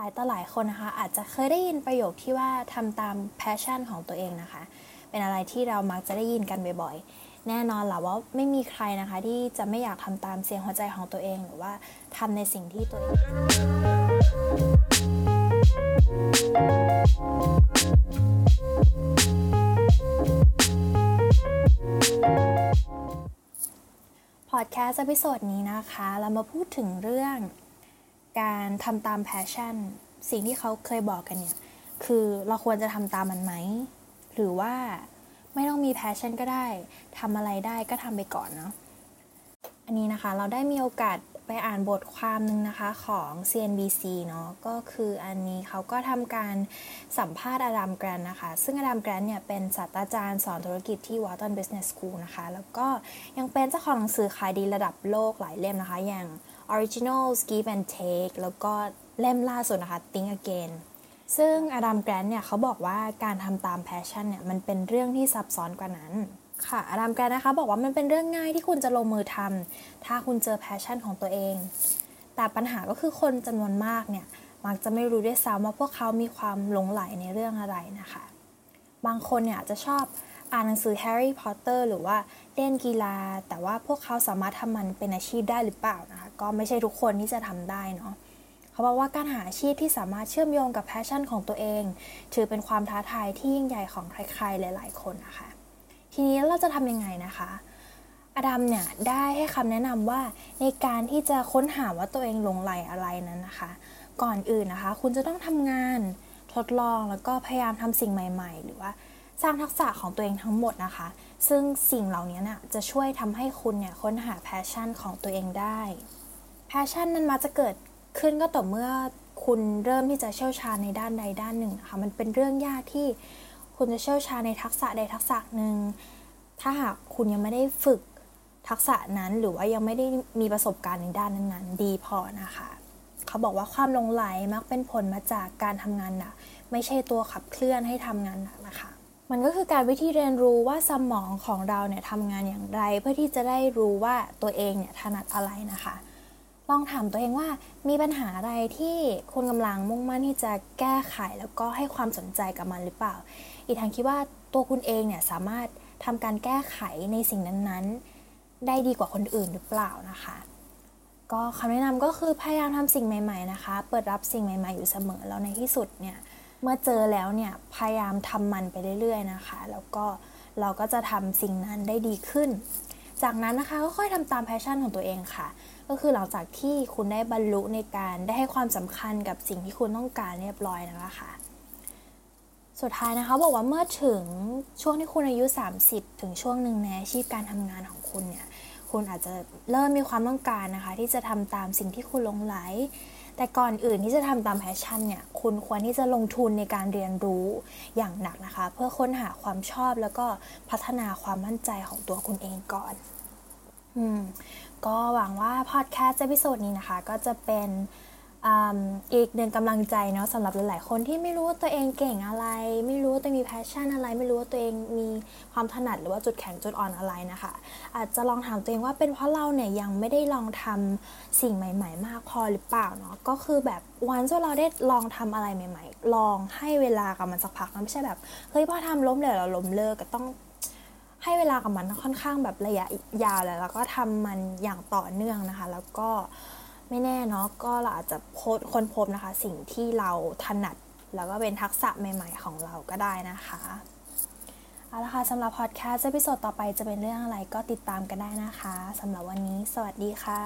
หลายต่อหลายคนนะคะ อาจจะเคยได้ยินประโยคที่ว่าทำตาม passion ของตัวเองนะคะ เป็นอะไรที่เรามักจะได้ยินกันบ่อยๆ แน่นอนแหละว่าไม่มีใครนะคะ ที่จะไม่อยากทำตามเสียงหัวใจของตัวเองหรือว่าทำในสิ่งที่ตัวเองพอดแคสต์ episode นี้นะคะ เรามาพูดถึงเรื่อง การทำตาม passion สิ่งที่เขาเคยบอกกันเนี่ย คือเราควรจะทำตามมันไหม หรือว่าไม่ต้องมี passion ก็ได้ทำอะไรได้ก็ทำไปก่อนเนาะอันนี้นะคะเราได้มีโอกาสไปอ่านบทความหนึ่งนะคะของ CNBC เนาะก็คืออันนี้เขาก็ทำการสัมภาษณ์อดัมแกรนต์นะคะ ซึ่งอดัมแกรนต์เนี่ยเป็นศาสตราจารย์สอนธุรกิจที่ Wharton Business School นะคะ แล้วก็ยังเป็นเจ้าของหนังสือขายดีระดับโลกหลายเล่มนะคะ อย่าง Originals Give and Take แล้วก็เล่มล่าสุดนะคะ Think Again ซึ่งอดัมแกรนต์เนี่ยเขาบอกว่าการทำตาม passion เนี่ยมันเป็นเรื่องที่ซับซ้อนกว่านั้นค่ะอดัมแกรนต์นะคะบอกว่ามันเป็นเรื่องง่ายที่คุณจะลงมือทำถ้าคุณเจอ passion ของตัวเอง แต่ปัญหาก็คือคนจำนวนมากเนี่ยมักจะไม่รู้ด้วยซ้ำว่าพวกเขามีความหลงใหลในเรื่องอะไรนะคะ บางคนเนี่ยจะชอบ อ่านหนังสือแฮร์รี่พอตเตอร์หรือว่าเล่นกีฬา แต่ว่าพวกเขาสามารถทำมันเป็นอาชีพได้หรือเปล่านะคะ ก็ไม่ใช่ทุกคนที่จะทำได้เนาะเขาบอกว่าการหาอาชีพที่สามารถเชื่อมโยงกับแพชชั่นของตัวเอง ถือเป็นความท้าทายที่ยิ่งใหญ่ของใครๆหลาย ๆ คนนะคะ ทีนี้เราจะทำยังไงนะคะอดัมเนี่ยได้ให้คำแนะนำว่าในการที่จะค้นหาว่าตัวเองหลงไหลอะไรนั้นนะคะ ก่อนอื่นนะคะ คุณจะต้องทำงานทดลองแล้วก็พยายามทำสิ่งใหม่ ๆ หรือว่า สร้างทักษะของตัวเองทั้งหมดนะคะ ซึ่งสิ่งเหล่านี้นะคะจะช่วยทำให้คุณเนี่ยค้นหา passion ของตัวเองได้ passion นั้นมักจะเกิดขึ้นก็ต่อเมื่อคุณเริ่มที่จะเชี่ยวชาญในด้านใดด้านหนึ่งนะคะ มันเป็นเรื่องยากที่คุณจะเชี่ยวชาญในทักษะใดทักษะหนึ่ง ถ้าหากคุณยังไม่ได้ฝึกทักษะนั้นหรือว่ายังไม่ได้มีประสบการณ์ในด้านนั้นๆ ดีพอนะคะ เขาบอกว่าความหลงใหลมักเป็นผลมาจากการทำงานหนักไม่ใช่ตัวขับเคลื่อนให้ทำงานหนักนะคะ มันก็คือการวิธีเรียนรู้ว่าสมองของเราเนี่ยทำงานอย่างไร เพื่อที่จะได้รู้ว่าตัวเองเนี่ยถนัดอะไรนะคะ ลองถามตัวเองว่ามีปัญหาอะไรที่คุณกำลังมุ่งมั่นที่จะแก้ไขแล้วก็ให้ความสนใจกับมันหรือเปล่า อีกทางคิดว่าตัวคุณเองเนี่ยสามารถทำการแก้ไขในสิ่งนั้นๆ ได้ดีกว่าคนอื่นหรือเปล่านะคะ ก็คำแนะนำก็คือพยายามทำสิ่งใหม่ ๆนะคะ เปิดรับสิ่งใหม่ ๆ อยู่เสมอแล้วในที่สุดเนี่ย เมื่อเจอแล้วเนี่ยพยายามทำมันไปเรื่อยๆนะคะ แล้วก็เราก็จะทำสิ่งนั้นได้ดีขึ้น จากนั้นนะคะก็ค่อยทำตามแพชชั่นของตัวเองค่ะ ก็คือหลังจากที่คุณได้บรรลุในการได้ให้ความสำคัญกับสิ่งที่คุณต้องการเรียบร้อยนะค่ะสุดท้ายนะคะบอกว่าเมื่อถึงช่วงที่คุณอายุ 30 ถึงช่วงหนึ่งในอาชีพการทำงานของคุณเนี่ยคุณอาจจะเริ่มมีความต้องการนะคะ ที่จะทำตามสิ่งที่คุณหลงใหล แต่ก่อนอื่นที่จะทำตาม passion เนี่ย คุณควรที่จะลงทุนในการเรียนรู้อย่างหนักนะคะ เพื่อค้นหาความชอบแล้วก็พัฒนาความมั่นใจของตัวคุณเองก่อน อืม ก็หวังว่าพอดแคสต์ episode นี้นะคะ ก็จะเป็น อีกหนึ่งกำลังใจเนาะสำหรับหลาย ๆ คนที่ไม่รู้ว่าตัวเองเก่งอะไร ไม่รู้ว่าตัวเองมี passion อะไร ไม่รู้ว่าตัวเองมีความถนัดหรือว่าจุดแข็งจุดอ่อนอะไรนะคะ อาจจะลองถามตัวเองว่าเป็นเพราะเราเนี่ยยังไม่ได้ลองทำสิ่งใหม่ ๆ มากพอหรือเปล่าเนาะก็คือแบบวันที่เราได้ลองทำอะไรใหม่ ๆ ลองให้เวลากับมันสักพักนะไม่ใช่แบบเฮ้ยพอทำล้มเลยเราล้มเลิกก็ต้องให้เวลากับมันค่อนข้างแบบระยะยาวแล้วแล้วก็ทำมันอย่างต่อเนื่องนะคะ แล้วก็ ไม่แน่เนาะก็เราอาจจะค้นพบนะคะ สิ่งที่เราถนัด แล้วก็เป็นทักษะใหม่ ๆ ของเราก็ได้นะคะเอาละค่ะสำหรับพอดแคสต์ episode ต่อไปจะเป็นเรื่องอะไรก็ติดตามกันได้นะคะสำหรับวันนี้ สวัสดีค่ะ